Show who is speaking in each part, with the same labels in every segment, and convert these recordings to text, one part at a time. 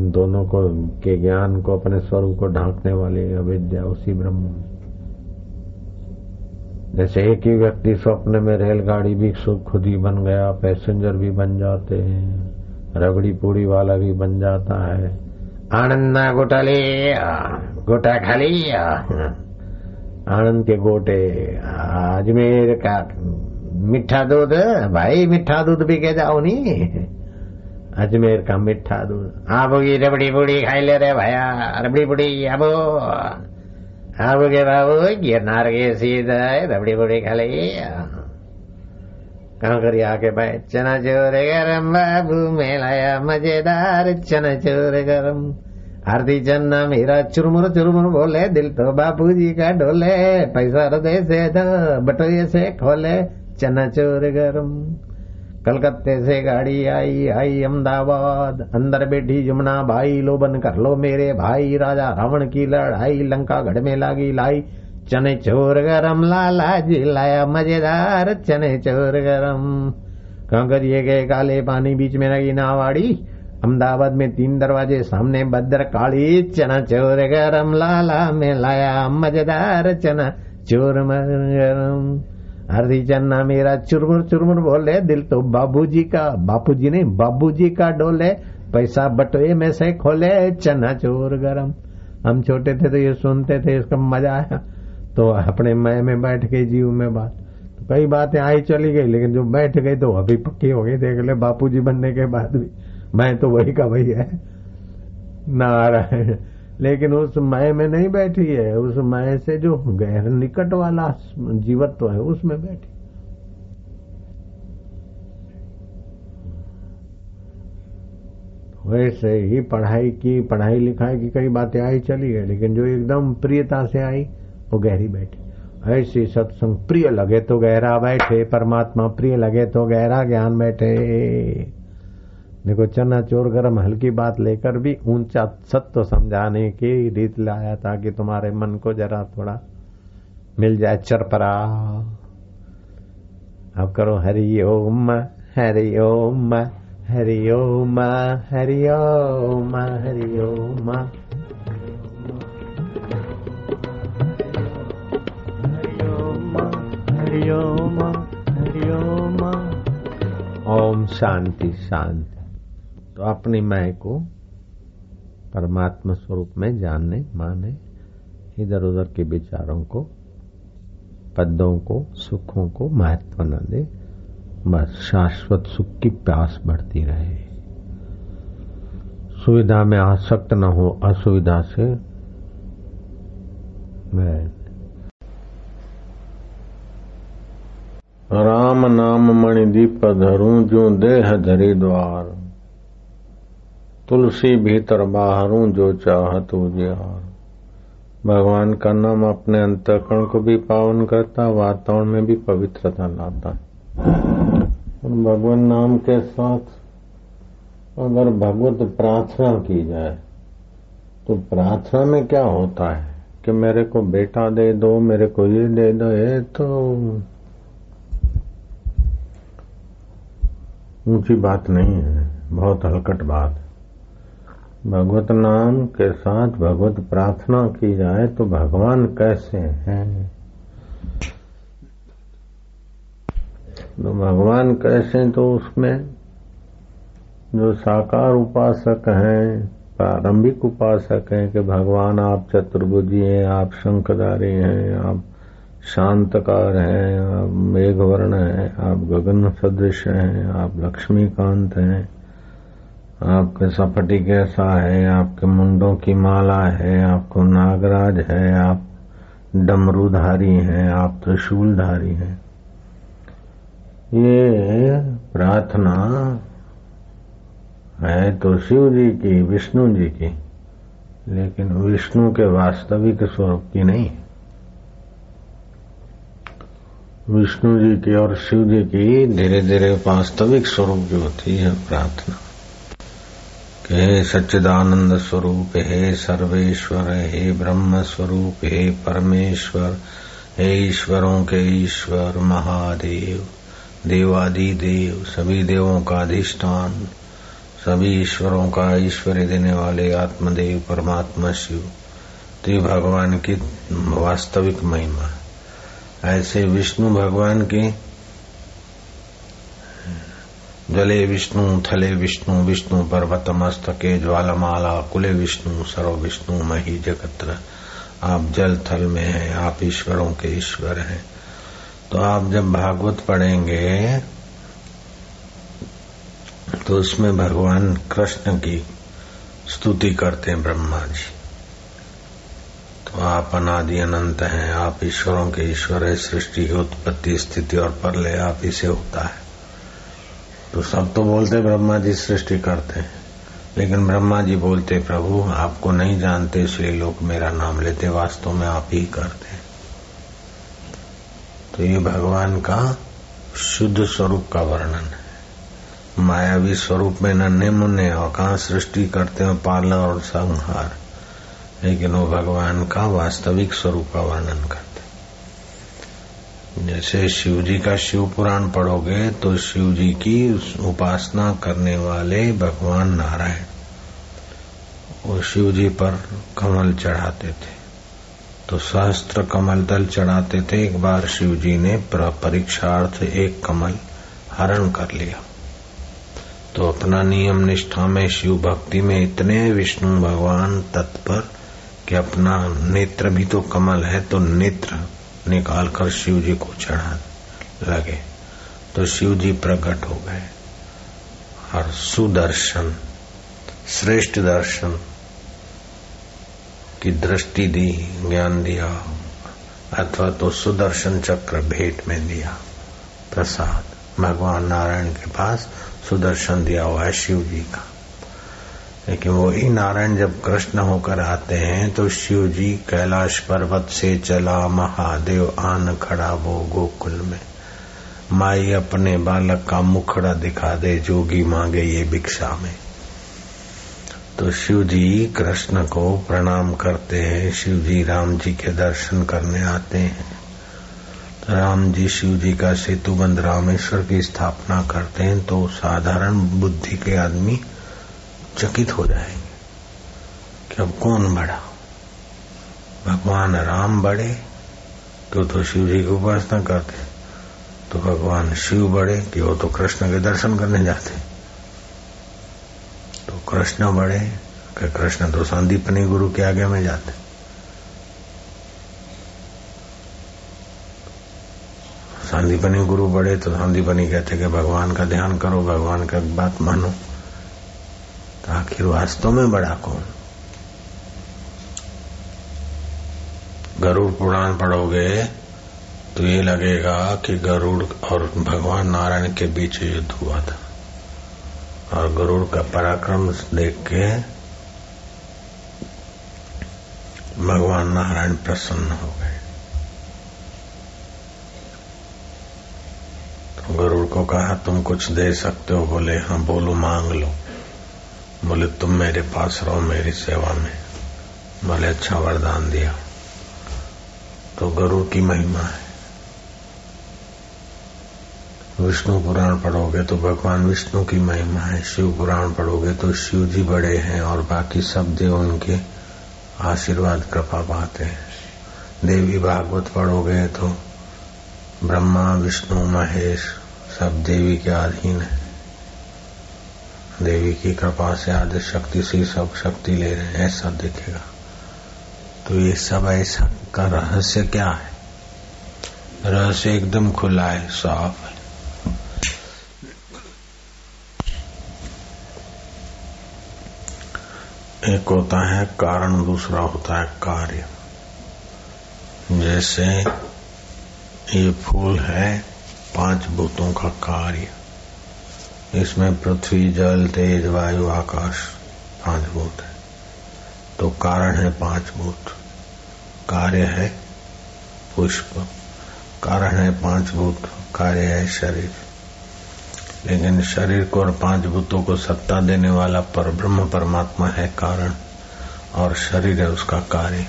Speaker 1: उन दोनों को, के ज्ञान को, अपने स्वरूप को ढांकने वाली अविद्या उसी ब्रह्म जैसे एक ही व्यक्ति स्वप्न में रेलगाड़ी भी सुख खुद ही बन गया, पैसेंजर भी बन जाते हैं रबड़ी पूड़ी वाला भी बन जाता है। आनंद गोटा ले, गोटा खाली आनंद के गोटे अजमेर का मीठा दूध, भाई मीठा दूध भी के जाओ नी। अजमेर का मीठा दूध। आबोगी रबड़ी बुड़ी खाई ले रे भैया, रबड़ी बुड़ी अब। के बाबू गिरनार के सीधा रबड़ी बुड़ी खा ली। कहाँ करी आके भाई चना चोर गरम बाबू मेलाया मज़ेदार चना चोर गरम। आरती चन्ना मेरा चुरमुर चुरमुर बोले, दिल तो बापू जी का डोले। पैसा हृदय से बटोये से खोले चना चोर गरम। कलकत्ते से गाड़ी आई आई अहमदाबाद। अंदर बैठी जमुना भाई, लोबन कर लो मेरे भाई। राजा रावण की लड़ाई लंका गढ़ में लागी लाई। चने चोर गरम लाला जी लाया मज़ेदार। चने चोर गरम। कंकर ये गए काले पानी बीच में लगी नावाड़ी? अहमदाबाद में तीन दरवाजे, सामने बद्र काली। चना चोर गरम, लाला में लाया मज़ेदार। चना चोर गरम। हरदी चन्ना मेरा चुरमुर चुरमुर बोले, दिल तो बाबूजी का, बापूजी नहीं, बाबूजी का डोले, पैसा बटोए में से खोले, चना चोर गरम। हम छोटे थे तो ये सुनते थे, इसका मज़ा आया। तो अपने मैं, में बैठ गई जीव में बात। तो कई बातें आई चली गई, लेकिन जो बैठ गई तो अभी पक्की हो गई, देख ले बापूजी बनने के बाद भी। मैं तो वही का वही है। नारायण। लेकिन उस मय में नहीं बैठी है, उस मय से जो गहर निकट वाला जीवत्व है, उसमें बैठी। वैसे ही पढ़ाई की, पढ़ाई लिखाई की कई बातें आई चली है, लेकिन जो एकदम प्रियता से आई, वो गहरी बैठी। ऐसी सत्संग प्रिय लगे तो गहरा बैठे, परमात्मा प्रिय लगे तो गहरा ज्ञान बैठे। देखो चना चोर गरम हल्की बात लेकर भी ऊँचा सत्य समझाने की रीत लाया ताकि तुम्हारे मन को जरा थोड़ा मिल जाए चरपरा। अब करो हरि ओम हरि ओम हरि ओम हरि ओम। हरि ओम हरि ओम हरि ओम। ओम शांति शांति। तो अपनी मैं को परमात्मा स्वरूप में जानने माने इधर उधर के विचारों को, पदों को, सुखों को महत्व न दे, बस शाश्वत सुख की प्यास बढ़ती रहे। सुविधा में आसक्त न हो, असुविधा से मैं। राम नाम मणिदीप धरू जो देह धरी द्वार। तुलसी भीतर बाहरों जो चाहत उजियार भगवान का नाम अपने अंतकरण को भी पावन करता, वातावरण में भी पवित्रता लाता। और भगवान नाम के साथ अगर भगवत प्रार्थना की जाए तो प्रार्थना में क्या होता है? कि मेरे को बेटा दे दो, मेरे को ये दे दो, ये तो ऊँची बात नहीं है, बहुत हलकट बात है। भगवत नाम के साथ भगवत प्रार्थना की जाए तो भगवान कैसे हैं? तो भगवान कैसे तो उसमें जो साकार उपासक हैं, प्रारंभिक उपासक हैं कि भगवान आप चतुर्भुजी हैं, आप शंखधारी हैं, आप शांतकार हैं, आप मेघवर्ण हैं, आप गगन सदृश हैं, आप लक्ष्मीकांत हैं। आपके सपटी कैसा है? आपके मुंडों की माला है? आपको नागराज है? आप डमरूधारी हैं? आप त्रिशूलधारी हैं? ये प्रार्थना है तो शिव जी की, विष्णु जी की, लेकिन विष्णु के वास्तविक स्वरूप की नहीं। विष्णु जी की और शिव जी की धीरे धीरे वास्तविक स्वरूप जो होती है प्रार्थना। हे सच्चिदानंद स्वरूप, हे सर्वेश्वर, हे ब्रह्म स्वरूप, हे परमेश्वर, हे ईश्वरों के ईश्वर, महादेव देवादि देव सभी देवों का अधिष्ठान,
Speaker 2: सभी ईश्वरों का ईश्वरी देने वाले आत्मदेव परमात्मा शिव। तो भगवान की वास्तविक महिमा ऐसे विष्णु भगवान की जले विष्णु, थले विष्णु विष्णु पर्वत मस्तके ज्वालमाला, कुले विष्णु, सर्व विष्णु, मही जगत्र। आप जल थल में हैं, आप ईश्वरों के ईश्वर हैं। तो आप जब भागवत पढ़ेंगे तो उसमें भगवान कृष्ण की स्तुति करते हैं ब्रह्मा जी तो आप अनादि अनंत हैं, आप ईश्वरों के ईश्वर है, सृष्टि की उत्पत्ति, स्थिति और परलय आप ही से होता है। तो सब तो बोलते ब्रह्मा जी सृष्टि करते हैं। लेकिन ब्रह्मा जी बोलते, प्रभु, आपको नहीं जानते इसलिए लोग मेरा नाम लेते, वास्तव में आप ही करते तो ये भगवान का शुद्ध स्वरूप का वर्णन है। मायावी स्वरूप में नन्हे मुन्ने और कहा सृष्टि करते हैं पालन और संहार। लेकिन वो भगवान का वास्तविक स्वरूप का वर्णन करते जैसे शिव जी का शिव पुराण पढ़ोगे तो शिव जी की उपासना करने वाले भगवान नारायण, वो शिव जी पर कमल चढ़ाते थे। तो सहस्त्र कमल दल चढ़ाते थे, एक बार शिव जी ने परीक्षार्थ एक कमल हरण कर लिया। तो अपना नियम निष्ठा में शिव भक्ति में इतने विष्णु भगवान तत्पर कि अपना नेत्र भी तो कमल है तो नेत्र निकालकर शिव जी को चढ़ा लगे। तो शिव जी प्रकट हो गए। और सुदर्शन, श्रेष्ठ दर्शन की दृष्टि दी, ज्ञान दिया अथवा तो सुदर्शन चक्र भेंट में दिया। प्रसाद, भगवान नारायण के पास सुदर्शन दिया हुआ है शिव जी का। लेकिन वो ही नारायण जब कृष्ण होकर आते हैं तो शिव जी कैलाश पर्वत से चला महादेव आन खड़ा वो गोकुल में। माई अपने बालक का मुखड़ा दिखा दे, जोगी मांगे ये भिक्षा में। तो शिव जी कृष्ण को प्रणाम करते हैं शिव जी राम जी के दर्शन करने आते हैं। तो राम जी शिव जी का सेतुबंद रामेश्वर की स्थापना करते हैं तो साधारण बुद्धि के आदमी चकित हो जाएँगे कि अब कौन बड़ा? भगवान राम बड़े तो तो शिव जी की उपासना करते तो भगवान शिव बड़े, कि वो तो कृष्ण के दर्शन करने जाते। तो कृष्ण बड़े, कि कृष्ण तो संदीपनी गुरु के आगे में जाते। सांदीपनी गुरु बड़े तो सांदीपनी कहते कि भगवान का ध्यान करो, भगवान का बात मानो। आखिर वास्तव में बड़ा कौन? गरुड़ पुराण पढ़ोगे तो ये लगेगा कि गरुड़ और भगवान नारायण के बीच युद्ध हुआ था। और गरुड़ का पराक्रम देख के भगवान नारायण प्रसन्न हो गए। तो गरुड़ को कहा, तुम कुछ दे सकते हो? बोले हाँ बोलो, मांग लो। बोले, तुम मेरे पास रहो, मेरी सेवा में। बोले अच्छा वरदान दिया। तो गुरु की महिमा है। विष्णु पुराण पढ़ोगे तो भगवान विष्णु की महिमा है। शिव पुराण पढ़ोगे तो शिव जी बड़े हैं और बाकी सब देव उनके आशीर्वाद, कृपा पाते हैं। देवी भागवत पढ़ोगे तो ब्रह्मा, विष्णु, महेश सब देवी के अधीन है। देवी की कृपा से आदि शक्ति से सब शक्ति ले रहे हैं, ऐसा दिखेगा। तो ये सब ऐसा का रहस्य क्या है? रहस्य एकदम खुला है, साफ़ है। एक होता है कारण, दूसरा होता है कार्य। जैसे ये फूल है, पाँच भूतों का कार्य। इसमें पृथ्वी, जल, तेज, वायु, आकाश पाँच भूत है। तो कारण है पाँच भूत। कार्य है पुष्प। कारण है पाँच भूत। कार्य है शरीर। लेकिन शरीर को और पाँच भूतों को सत्ता देने वाला पर ब्रह्म परमात्मा है कारण, और शरीर है उसका कार्य।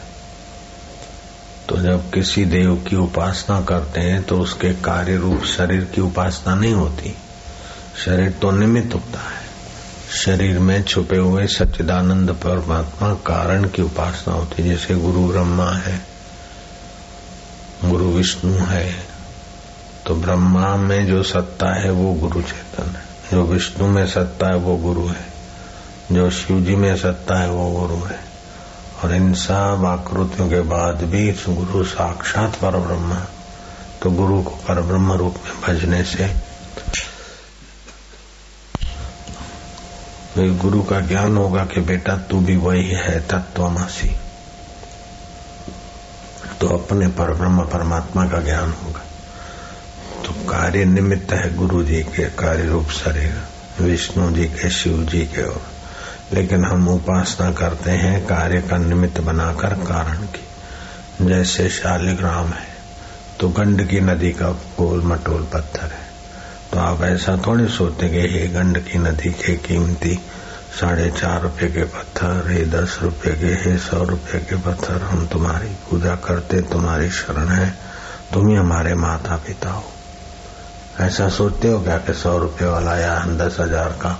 Speaker 2: तो जब किसी देव की उपासना करते हैं तो उसके कार्य रूप शरीर की उपासना नहीं होती। शरीर तो निमित्त होता है। शरीर में छुपे हुए सच्चिदानंद परमात्मा कारण की उपासना होती है, जैसे गुरु ब्रह्मा है, गुरु विष्णु है तो ब्रह्मा में जो सत्ता है वो गुरु चेतन है। जो विष्णु में सत्ता है वो गुरु है। जो शिव जी में सत्ता है वो गुरु है। और इन सब आकृतियों के बाद भी गुरु साक्षात पर ब्रह्म तो गुरु को पर ब्रह्म रूप में भजने से गुरु का ज्ञान होगा कि बेटा तू भी वही है तत्वमासी। तो अपने पर ब्रह्म परमात्मा का ज्ञान होगा। तो कार्य निमित्त है गुरु जी के कार्य रूप शरीर विष्णु जी के, शिव जी के और। लेकिन हम उपासना करते हैं कार्य का निमित्त बनाकर कारण की। जैसे शालिग्राम है तो गंड की नदी का गोल मटोल पत्थर है। तो आप ऐसा थोड़ी सोचते कि हे गंड की नदी के कीमती साढ़े चार रुपए के पत्थर हे दस रुपए के हे सौ रुपए के पत्थर, हम तुम्हारी पूजा करते, तुम्हारी शरण है, तुम ही हमारे माता पिता हो। ऐसा सोचते हो क्या कि सौ रुपए वाला या हम दस हज़ार का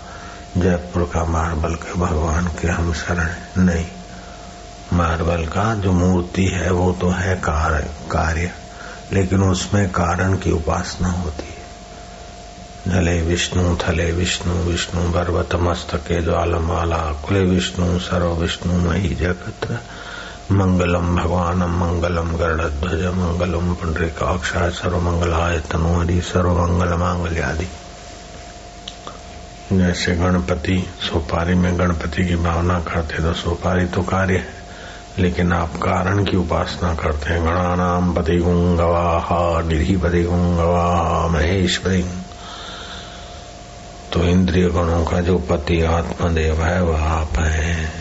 Speaker 2: जयपुर का मार्बल के भगवान के हम शरण नहीं। मार्बल का जो मूर्ति है, वो तो है कार्य कार्य, लेकिन उसमें कारण की उपासना होती है। जले विष्णु, थले विष्णु विष्णु पर्वत मस्तके ज्वालमाला, कुले विष्णु सर्व विष्णु मही जगत। मंगलम भगवान मंगलम गरुड़ध्वज, मंगलम पुंडरीकाक्षा सर्व मंगलाय तनुहरि सर्व मंगल मांगल्य आदि जैसे गणपति, सोपारी में गणपति की भावना करते तो सोपारी तो कार्य है, लेकिन आप कारण की उपासना करते हैं। गणानाम पति गुंगवाहा, निधि पति गुंगवाहा, महेश पति तो इंद्रिय गणों का जो पति आत्मदेव है, वह आप हैं।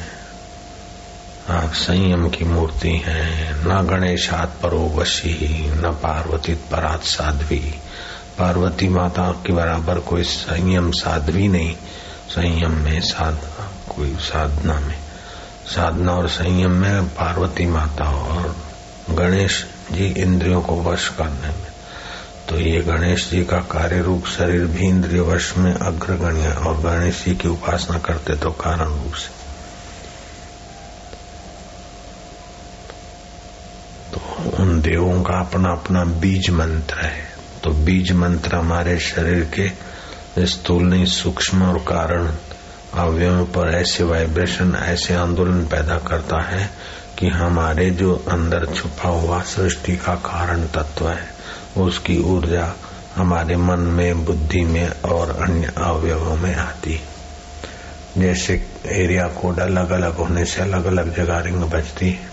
Speaker 2: आप संयम की मूर्ति हैं। न गणेशात परो वशी, न पार्वती परात साध्वी। पार्वती माता के बराबर कोई संयम साध्वी नहीं। संयम में साधना, कोई साधना में। साधना और संयम में पार्वती माता और गणेश जी इंद्रियों को वश करने में तो ये गणेश जी का कार्य रूप शरीर भी इंद्रिय वश में अग्रगण्य और गणेश जी की उपासना करते तो कारण रूप से। तो उन देवों का अपना अपना बीज मंत्र है। तो बीज मंत्र हमारे शरीर के स्थूल नहीं, सूक्ष्म और कारण अवयवों पर ऐसे वाइब्रेशन ऐसे आंदोलन पैदा करता है कि हमारे जो अंदर छुपा हुआ सृष्टि का कारण तत्व है। उसकी ऊर्जा हमारे मन में, बुद्धि में और अन्य अवयवों में आती जैसे एरिया कोड अलग अलग होने से अलग अलग जगह रिंग बजती है।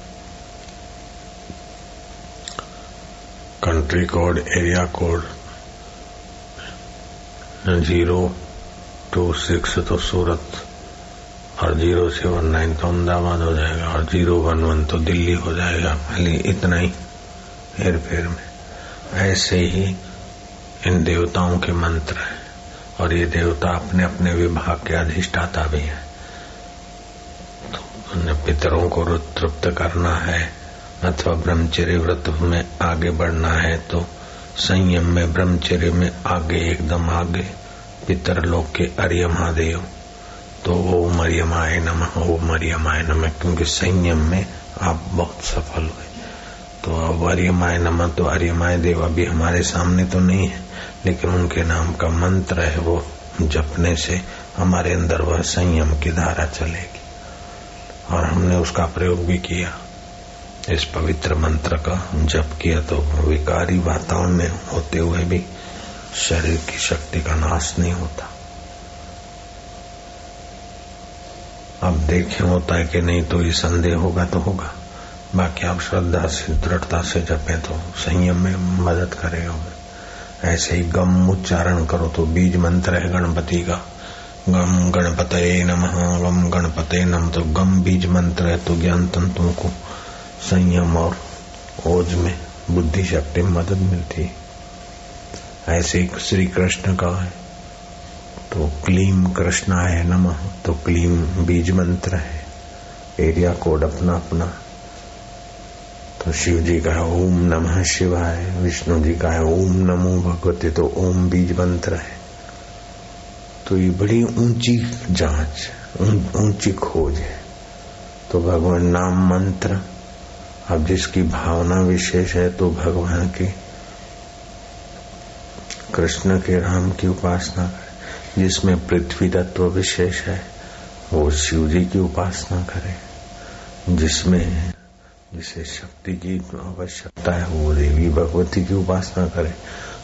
Speaker 2: Country code, area code, zero two six तो सूरत, और ज़ीरो सेवन नाइन तो अहमदाबाद हो जाएगा, और ज़ीरो वन वन तो दिल्ली हो जाएगा। पहले इतना ही हेर फेर में। ऐसे ही इन देवताओं के मंत्र हैं। और ये देवता अपने अपने विभाग के अधिष्ठाता भी हैं। तो उन्हें पितरों को तृप्त करना है, अथवा ब्रह्मचर्य व्रत में आगे बढ़ना है तो संयम में ब्रह्मचर्य में आगे, एकदम आगे, पितर लोग के अर्य महादेव। तो वो मरियमाय नम वो मरियमाय नम, क्योंकि संयम में आप बहुत सफल हुए। तो अब आर्यमाय नम तो आर्यमाय देव अभी हमारे सामने तो नहीं है, लेकिन उनके नाम का मंत्र है वो, जपने से हमारे अंदर वह संयम की धारा चलेगी। और हमने उसका प्रयोग भी किया। इस पवित्र मंत्र का जप किया तो विकारी वातावरण में होते हुए भी शरीर की शक्ति का नाश नहीं होता। अब देखें होता है कि नहीं तो ये संदेह होगा तो होगा। बाकी आप श्रद्धा से, दृढ़ता से जपे तो संयम में मदद करेगा ऐसे ही गम उच्चारण करो तो बीज मंत्र है गणपति का। गम गणपत नम, गम गणपत नम तो गम बीज मंत्र है तो ज्ञान तंतुओं को संयम और ओज में, बुद्धि शक्ति में मदद मिलती है। ऐसे ही श्री कृष्ण का है तो क्लीम कृष्णा है नमः तो क्लीम बीज मंत्र है। एरिया कोड अपना अपना। तो शिव जी का है ओम नमः शिवाय, विष्णु जी का है ओम नमो भगवती तो ओम बीज मंत्र है। तो ये बड़ी ऊँची जाँच ऊँची खोज है। तो भगवान नाम मंत्र, अब जिसकी भावना विशेष है तो भगवान की, कृष्ण के राम की उपासना करे जिसमें पृथ्वी तत्व विशेष है, वो शिव जी की उपासना करे, जिसमें जिसे शक्ति की आवश्यकता है, वो देवी भगवती की उपासना करे।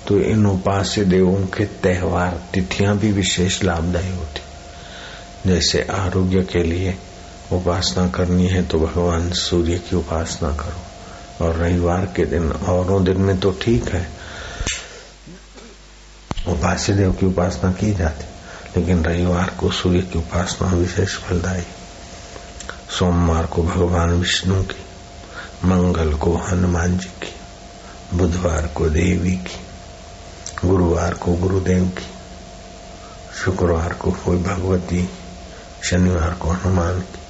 Speaker 2: तो इन उपास्य देवों के त्योहार, तिथियाँ भी विशेष लाभदायी होती। जैसे आरोग्य के लिए उपासना करनी है तो भगवान सूर्य की उपासना करो। और रविवार के दिन, औरों दिन में तो ठीक है। उपास्य देव की उपासना की जाती, लेकिन रविवार को सूर्य की उपासना विशेष फलदायी। सोमवार को भगवान विष्णु की मंगल को हनुमान जी की, बुधवार को देवी की, गुरुवार को गुरुदेव की, शुक्रवार को कोई भगवती, शनिवार को हनुमान की।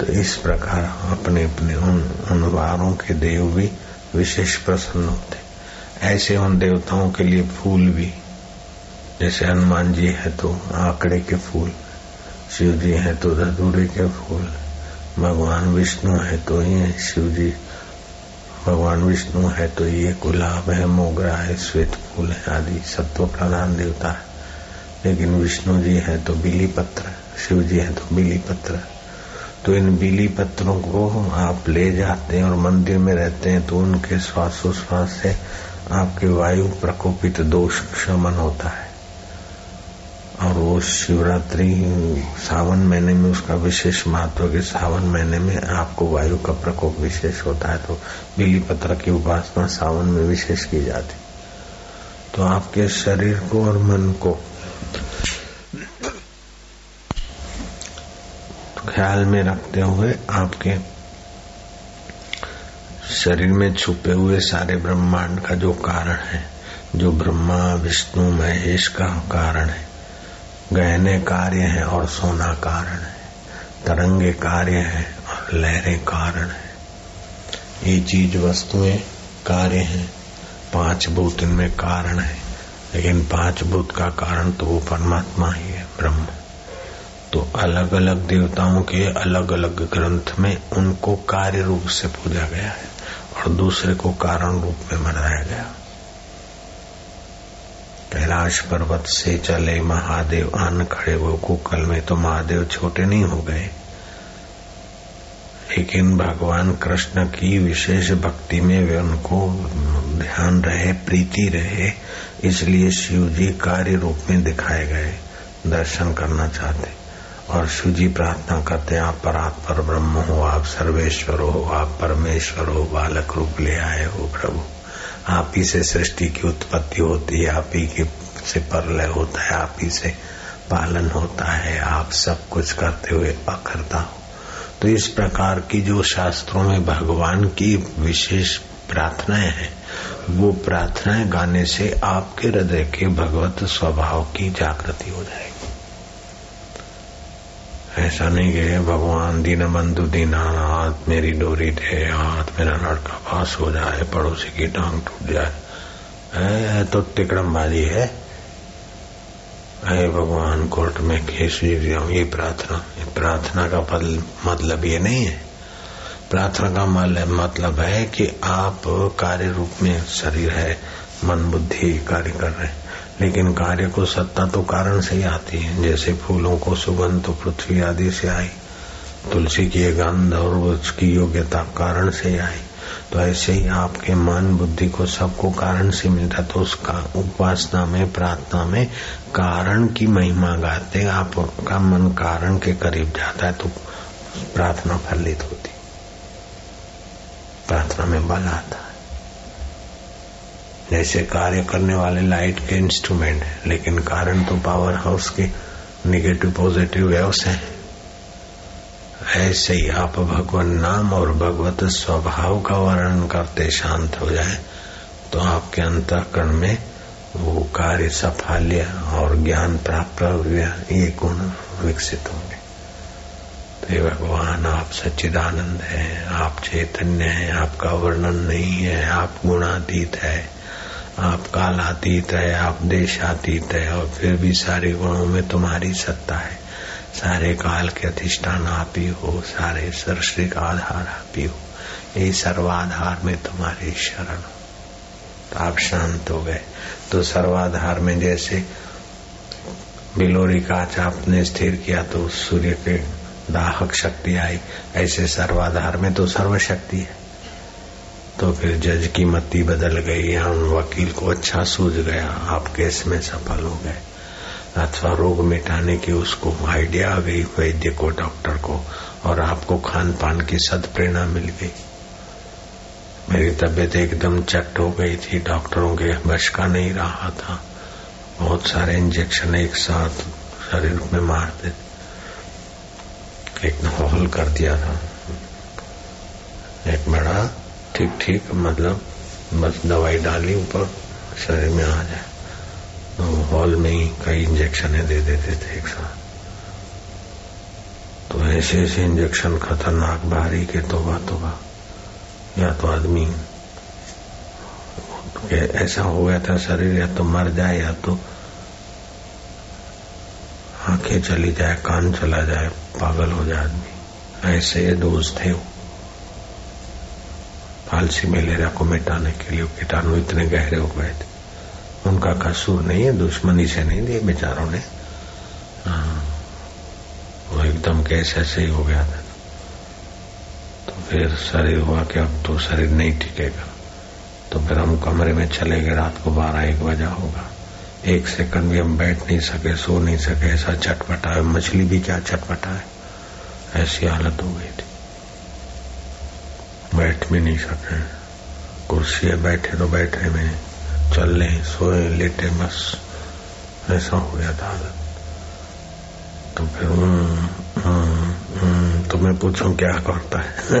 Speaker 2: तो इस प्रकार अपने अपने उन उन वारों के देव भी विशेष प्रसन्न होते। ऐसे उन देवताओं के लिए फूल भी, जैसे हनुमान जी है तो आंकड़े के फूल, शिव जी है तो धतूरे के फूल भगवान विष्णु है तो ये शिव जी भगवान विष्णु है तो ये गुलाब है, मोगरा है, श्वेत फूल है आदि सत्व प्रधान देवता है। लेकिन विष्णु जी है तो बिली पत्र शिव जी है तो बिली पत्र तो इन बिली पत्रों को आप ले जाते हैं और मंदिर में रहते हैं तो उनके श्वासोश्वास से आपके वायु प्रकोपित दोष शमन होता है। और वो शिवरात्रि सावन महीने में उसका विशेष महत्व के सावन महीने में आपको वायु का प्रकोप विशेष होता है तो बिली पत्र की उपासना सावन में विशेष की जाती। तो आपके शरीर को और मन को। ख्याल में रखते हुए आपके शरीर में छुपे हुए सारे ब्रह्मांड का जो कारण है, जो ब्रह्मा, विष्णु, महेश का कारण है गहने कार्य है और सोना कारण है। तरंगे कार्य है और लहरें कारण है। ये चीज़ वस्तुएँ कार्य है। पाँच भूत इनमें कारण है। लेकिन पाँच भूत का कारण तो वो परमात्मा ही है, ब्रह्म। तो अलग अलग देवताओं के अलग अलग ग्रंथ में उनको कार्य रूप से पूजा गया है और दूसरे को कारण रूप में मनाया गया। कैलाश पर्वत से चले महादेव आन खड़े वो कुकल में तो महादेव छोटे नहीं हो गए। लेकिन भगवान कृष्ण की विशेष भक्ति में वे उनको ध्यान रहे, प्रीति रहे, इसलिए शिव जी कार्य रूप में दिखाए गए, दर्शन करना चाहते। और शिव जी प्रार्थना करते आप पर आप पर ब्रह्म हो, आप सर्वेश्वर हो, आप परमेश्वर हो, बालक रूप ले आए हो प्रभु। आप ही से सृष्टि की उत्पत्ति होती है, आप ही के से परलय होता है, आप ही से पालन होता है, आप सब कुछ करते हुए अकर्ता हो। तो इस प्रकार की जो शास्त्रों में भगवान की विशेष प्रार्थनाएँ हैं, वो प्रार्थनाएँ गाने से आपके हृदय के भगवत स्वभाव की जागृति हो जाएगी। ऐसा नहीं कि भगवान दीन बंधु दीना, हाथ मेरी डोरी दे, हाथ मेरा लड़का पास हो जाए, पड़ोसी की टांग टूट जाए। तो तिकड़मबाजी है। अरे भगवान कोर्ट में केस जीत जाऊँ ये प्रार्थना प्रार्थना का पल मतलब ये नहीं है। प्रार्थना का मतलब है कि आप कार्य रूप में शरीर है, मन बुद्धि कार्य कर रहे हैं। लेकिन कार्य को सत्ता तो कारण से ही आती है। जैसे फूलों को सुगंध तो पृथ्वी आदि से आई। तुलसी की गंध और उसकी योग्यता कारण से ही आई। तो ऐसे ही आपके मन, बुद्धि को सबको कारण से मिलता तो उसका उपासना में, प्रार्थना में कारण की महिमा गाते आपका मन कारण के करीब जाता है तो प्रार्थना फलित होती। प्रार्थना में बल आता है। जैसे कार्य करने वाले लाइट के इंस्ट्रूमेंट है, लेकिन कारण तो पावर हाउस के निगेटिव पॉजिटिव वेव्स है ऐसे ही आप भगवान नाम और भगवत स्वभाव का वर्णन करते शांत हो जाए तो आपके अंतकरण में वो कार्य सफाल्य और ज्ञान प्राप्त ये गुण विकसित होंगे। तो भगवान, आप सच्चिदानंद है, आप चैतन्य है, आपका वर्णन नहीं है, आप गुणातीत है। आप कालातीत है, आप देशातीत है, और फिर भी सारे गुणों में तुम्हारी सत्ता है। सारे काल के अधिष्ठान आप ही हो, सारे सृष्टि का आधार आप ही हो। ये सर्वाधार में तुम्हारी शरण तो आप शांत हो गए। तो सर्वाधार में जैसे बिलोरी काच आपने स्थिर किया तो सूर्य के दाहक शक्ति आई। ऐसे सर्वाधार में तो सर्वशक्ति है। तो फिर जज की मति बदल गई, हम वकील को अच्छा सूझ गया, आप केस में सफल हो गए। अथवा रोग मिटाने की उसको आइडिया आ गई वैद्य को डॉक्टर को, और आपको खान पान की सद प्रेरणा मिल गई। मेरी तबीयत एकदम चट हो गई थी, डॉक्टरों के बश का नहीं रहा था। बहुत सारे इंजेक्शन एक साथ शरीर में मारते एक हॉल कर दिया था। एक बड़ा ठीक ठीक मतलब बस दवाई डाली, ऊपर शरीर में आ जाए। तो हॉल में ही कई इंजेक्शन दे देते थे एक साथ। तो ऐसे ऐसे इंजेक्शन खतरनाक, भारी के तोबा तोबा। या तो आदमी ऐसा हो गया था शरीर, या तो मर जाए, या तो आँखें चली जाए, कान चला जाए, पागल हो जाए आदमी। ऐसे डोज थे वो। फालसी मलेरिया को मिटाने के लिए कीटाणु इतने गहरे हो गए थे। उनका कसूर नहीं है दुश्मनी से नहीं दिए बेचारों ने। हाँ, वो एकदम कैसे ऐसे ही हो गया था। तो फिर शरीर हुआ कि अब तो शरीर नहीं टिकेगा। तो फिर हम कमरे में चले गए रात को बारह एक बजा होगा। एक सेकंड भी हम बैठ नहीं सके सो नहीं सके ऐसा चटपटा है। मछली भी क्या चटपटा है? ऐसी हालत हो गई थी। बैठ भी नहीं सके। कुर्सी है बैठे तो बैठे में चल ले, सोए, लेटे, बस। ऐसा हो गया था तो फिर तो मैं पूछूँ क्या करता है?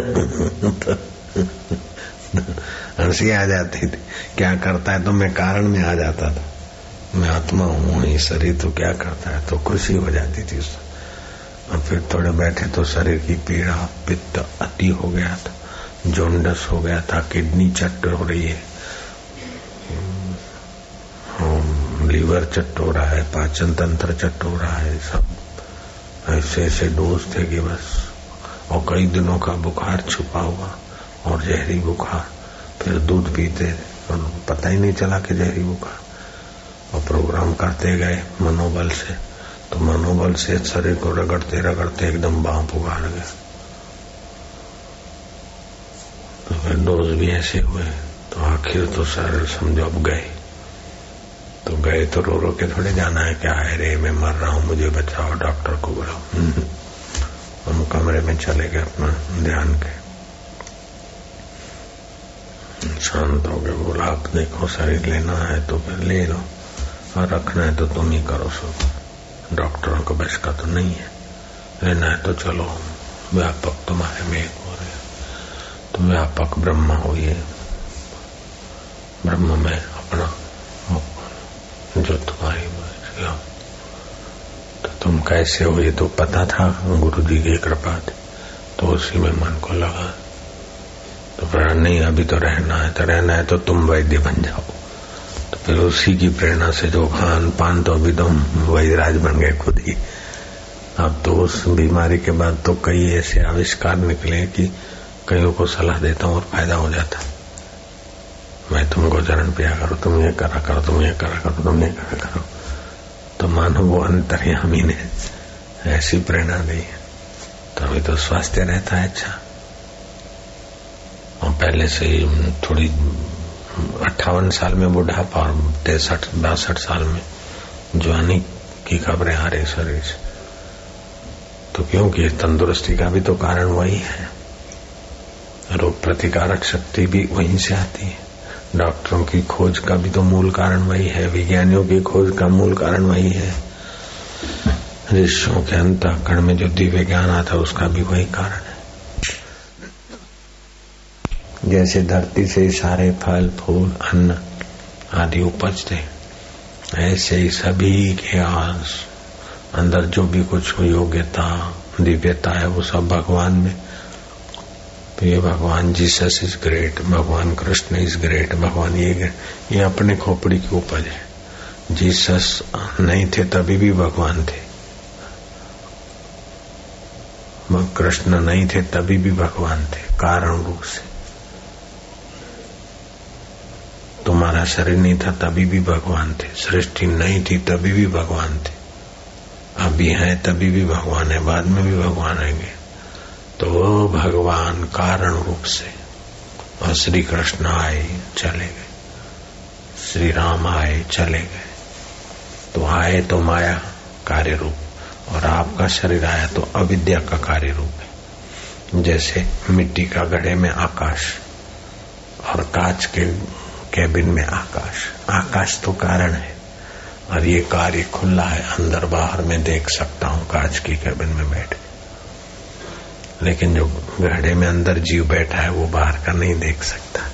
Speaker 2: हँसी आ जाती थी। क्या करता है? तो मैं कारण में आ जाता था। मैं आत्मा हूँ, ये शरीर तो क्या करता है? तो खुशी हो जाती थी और फिर थोड़े बैठे तो शरीर की पीड़ा, पित्त अति हो गया था। जोंडस हो गया था, किडनी चट हो रही है। लीवर चट हो रहा है, पाचन तंत्र चट हो रहा है, सब। ऐसे ऐसे डोज थे कि बस। और कई दिनों का बुखार छुपा हुआ, और जहरी बुखार। फिर दूध पीते, और पता ही नहीं चला कि जहरी बुखार। और प्रोग्राम करते गए मनोबल से तो मनोबल से शरीर को रगड़ते रगड़ते एकदम बाँ पुकार गया तो फिर डोज भी ऐसे हुए तो आखिर तो सर समझो अब गए। तो गए तो रो रो के थोड़े जाना है क्या है रे, मैं मर रहा हूँ, मुझे बचाओ, डॉक्टर को बुलाओ। हम कमरे में चले गए अपना ध्यान के। शांत हो गए, बोला आप देखो शरीर लेना है तो फिर ले लो, और रखना है तो तुम ही करो सो डॉक्टरों को बस का तो नहीं है। लेना है तो चलो, व्यापक तुम्हारे में व्यापक ब्रह्म हो ये। ब्रह्म में अपना जो तुम्हारी तो तुम कैसे हो ये तो पता था गुरु जी की कृपा थी। तो उसी में मन को लगा। तो फिर, नहीं, अभी तो रहना है तो रहना है तो तुम वैद्य बन जाओ। तो फिर उसी की प्रेरणा से जो खान पान तो अभी तुम वैदराज बन गए खुद ही। अब तो उस बीमारी के बाद तो कई ऐसे आविष्कार निकले कि कईयों को सलाह देता हूँ और फ़ायदा हो जाता है। मैं तुमको चरण पिया करो, तुम ये करा करो, तुम ये करा करो, तुम ये करा करो। तो मानो वो अंतर्यामी ने ऐसी प्रेरणा दी तो अभी तो स्वास्थ्य रहता है अच्छा। और पहले से ही थोड़ी अट्ठावन साल में बुढ़ापा और तिरसठ, बासठ साल में जवानी की खबरें आ रही शरीर से। तो क्योंकि तंदुरुस्ती का भी तो कारण वही है। रोग प्रतिकारक शक्ति भी वहीं से आती है। डॉक्टरों की खोज का भी तो मूल कारण वही है, विज्ञानियों की खोज का मूल कारण वही है। ऋषियों के अंतकरण में जो दिव्य ज्ञान आता उसका भी वही कारण है। जैसे धरती से सारे फल, फूल, अन्न आदि उपजते ऐसे ही सभी के आस, अंदर जो भी कुछ योग्यता, दिव्यता है, वो सब भगवान में तो ये भगवान जीसस इज़ ग्रेट, भगवान कृष्ण इज़ ग्रेट, भगवान ये ग्रेट। ये अपने खोपड़ी की उपज है। जीसस नहीं थे, तभी भी भगवान थे। कृष्ण नहीं थे, तभी भी भगवान थे, कारण रूप से। तुम्हारा शरीर नहीं था, तभी भी भगवान थे। सृष्टि नहीं थी, तभी भी भगवान थे। अभी है, तभी भी भगवान है, बाद में भी भगवान आएँगे। तो भगवान कारण रूप से और श्री कृष्ण आए, चले गए। श्री राम आए, चले गए। तो आए तो माया कार्य रूप और आपका शरीर आया तो अविद्या का कार्य रूप है। जैसे मिट्टी का गढ़े में आकाश और कांच के कैबिन में आकाश। आकाश तो कारण है और ये कार्य खुला है, अंदर बाहर में देख सकता हूँ कांच की कैबिन में बैठ। लेकिन जो घड़े में अंदर जीव बैठा है वो बाहर का नहीं देख सकता।